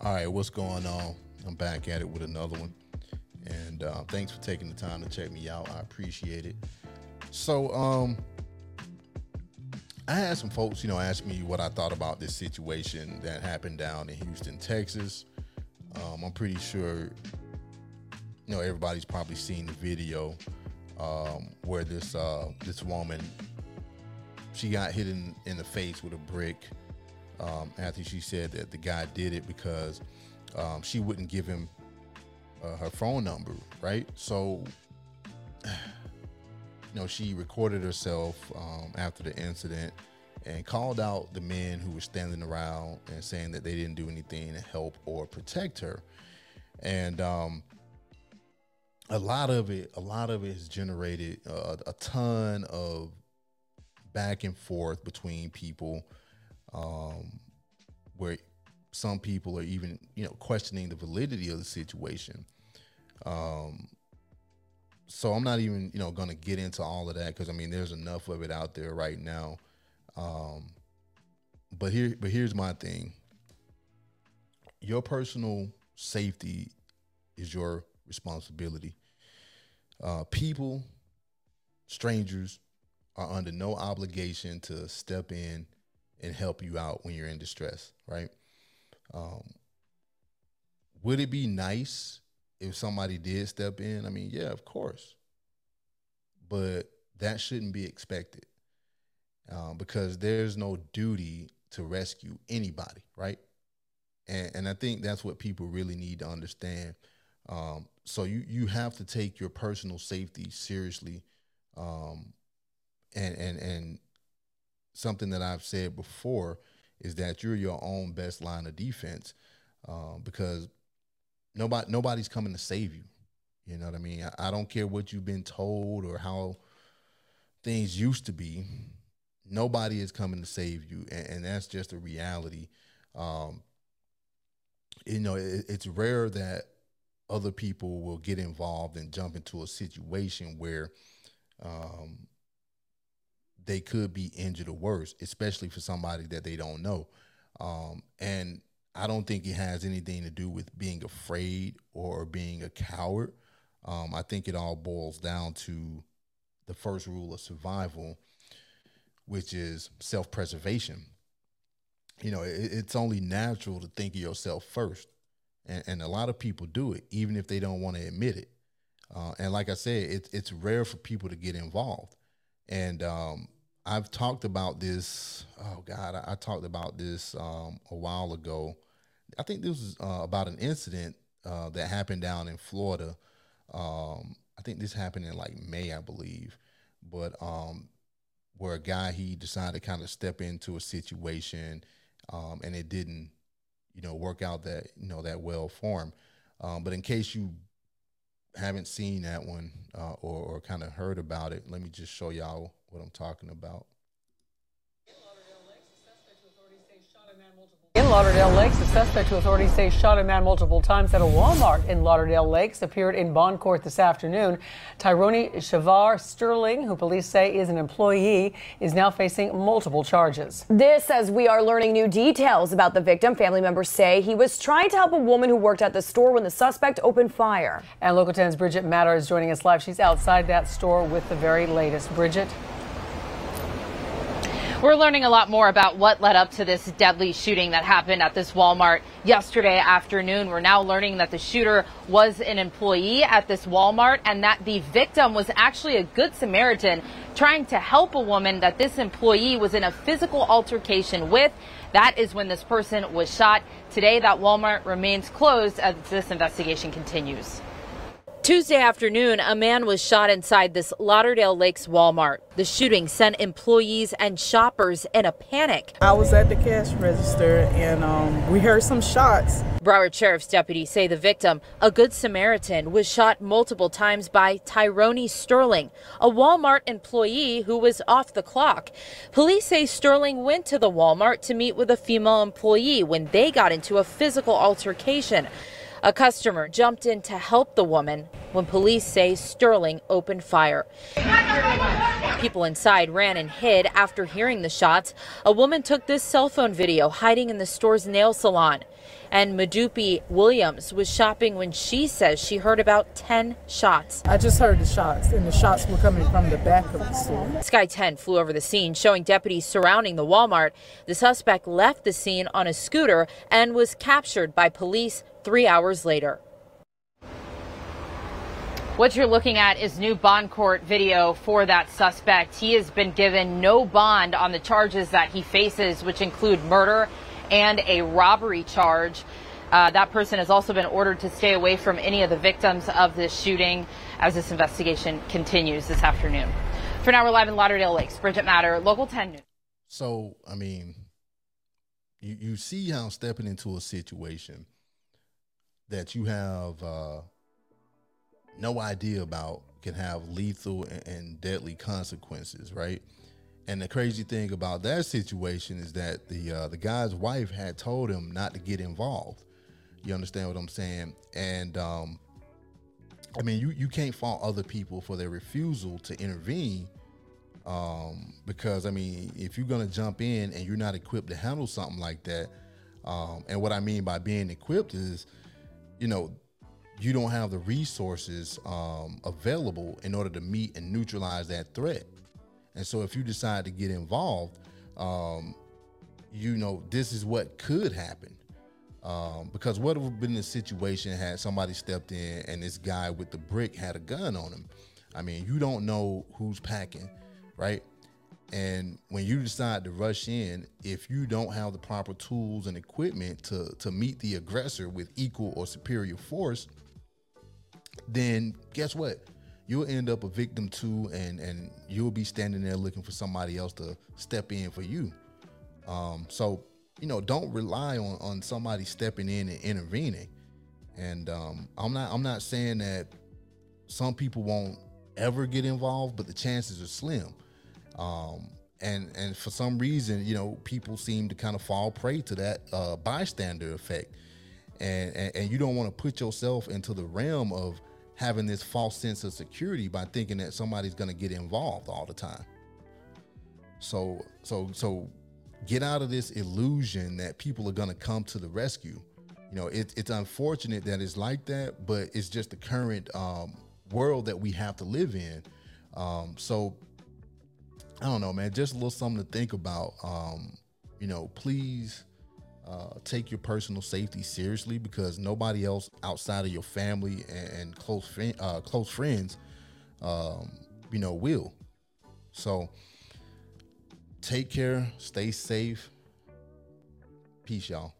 All right, what's going on? I'm back at it with another one. And uh, thanks for taking the time to check me out. I appreciate it. So, um, I had some folks, you know, ask me what I thought about this situation that happened down in Houston, Texas. Um, I'm pretty sure, you know, everybody's probably seen the video um, where this uh, this woman she got hit in, in the face with a brick um, after she said that the guy did it because um, she wouldn't give him uh, her phone number, right? So, you know, she recorded herself um, after the incident and called out the men who were standing around and saying that they didn't do anything to help or protect her. And um, a lot of it, a lot of it has generated uh, a ton of back and forth between people, um, where some people are even, you know, questioning the validity of the situation. Um, so I'm not even, you know, going to get into all of that because I mean, there's enough of it out there right now. Um, but here, but here's my thing. Your personal safety is your responsibility. Uh, people, strangers, are under no obligation to step in and help you out when you're in distress, right? Um, would it be nice if somebody did step in? I mean, yeah, of course. But that shouldn't be expected um, because there's no duty to rescue anybody, right? And, and I think that's what people really need to understand. Um, so you you have to take your personal safety seriously, um, and and and something that I've said before is that you're your own best line of defense, um, because nobody nobody's coming to save you. You know what I mean? I, I don't care what you've been told or how things used to be nobody is coming to save you, and, and that's just a reality. Um, you know, it, it's rare that other people will get involved and jump into a situation where um, they could be injured or worse, especially for somebody that they don't know. Um, and I don't think it has anything to do with being afraid or being a coward. Um, I think it all boils down to the first rule of survival, which is self preservation. You know, it, it's only natural to think of yourself first. And, and, a lot of people do it, even if they don't want to admit it. Uh, and like I said, it, it's rare for people to get involved. And um, I've talked about this. Oh God, I, I talked about this um, a while ago. I think this was uh, about an incident uh, that happened down in Florida. Um, I think this happened in like May, I believe. But um, where a guy he decided to kind of step into a situation um, and it didn't you know work out that you know that well for him um, but in case you haven't seen that one uh, or, or kind of heard about it let me just show y'all what i'm talking about In Lauderdale Lakes, a suspect who authorities say shot a man multiple times at a Walmart in Lauderdale Lakes appeared in bond court this afternoon. Tyrone Shavar Sterling, who police say is an employee, is now facing multiple charges. This as we are learning new details about the victim. Family members say he was trying to help a woman who worked at the store when the suspect opened fire. And Local 10's Bridget Matter is joining us live. She's outside that store with the very latest. Bridget. We're learning a lot more about what led up to this deadly shooting that happened at this Walmart yesterday afternoon. We're now learning that the shooter was an employee at this Walmart and that the victim was actually a good Samaritan trying to help a woman that this employee was in a physical altercation with. That is when this person was shot. Today, that Walmart remains closed as this investigation continues. Tuesday afternoon, a man was shot inside this Lauderdale Lakes Walmart. The shooting sent employees and shoppers in a panic. I was at the cash register and um, we heard some shots. Broward Sheriff's deputies say the victim, a good Samaritan, was shot multiple times by Tyrone Sterling, a Walmart employee who was off the clock. Police say Sterling went to the Walmart to meet with a female employee when they got into a physical altercation. A customer jumped in to help the woman when police say Sterling opened fire. People inside ran and hid after hearing the shots. A woman took this cell phone video hiding in the store's nail salon. And Madupi Williams was shopping when she says she heard about 10 shots. I just heard the shots, and the shots were coming from the back of the store. Sky 10 flew over the scene, showing deputies surrounding the Walmart. The suspect left the scene on a scooter and was captured by police three hours later. What you're looking at is new bond court video for that suspect. He has been given no bond on the charges that he faces, which include murder and a robbery charge. Uh, that person has also been ordered to stay away from any of the victims of this shooting as this investigation continues this afternoon. For now, we're live in Lauderdale Lakes. Bridget Matter, Local 10 News. So, I mean, you, you see how stepping into a situation that you have uh, no idea about can have lethal and, deadly consequences, right? And the crazy thing about that situation is that the uh, the guy's wife had told him not to get involved. You understand what I'm saying? And um, I mean, you you can't fault other people for their refusal to intervene, um, because I mean, if you're gonna jump in and you're not equipped to handle something like that, um, and what I mean by being equipped is, you know, you don't have the resources um, available in order to meet and neutralize that threat. And so if you decide to get involved, um, you know, this is what could happen. Um, because what would have been the situation had somebody stepped in and this guy with the brick had a gun on him? I mean, you don't know who's packing, right? And when you decide to rush in, if you don't have the proper tools and equipment to to meet the aggressor with equal or superior force, then guess what? you'll end up a victim too, and and you'll be standing there looking for somebody else to step in for you. Um, so you know, don't rely on on somebody stepping in and intervening. And um, I'm not I'm not saying that some people won't ever get involved, but the chances are slim. Um, and and for some reason, you know, people seem to kind of fall prey to that uh, bystander effect. And, and, and you don't want to put yourself into the realm of having this false sense of security by thinking that somebody's going to get involved all the time. So so so get out of this illusion that people are going to come to the rescue. You know, it, it's unfortunate that it's like that, but it's just the current um, world that we have to live in. Um, so I don't know, man. Just a little something to think about. Um, you know, please uh, take your personal safety seriously because nobody else outside of your family and, close uh, close friends, um, you know, will. So take care, stay safe. Peace, y'all.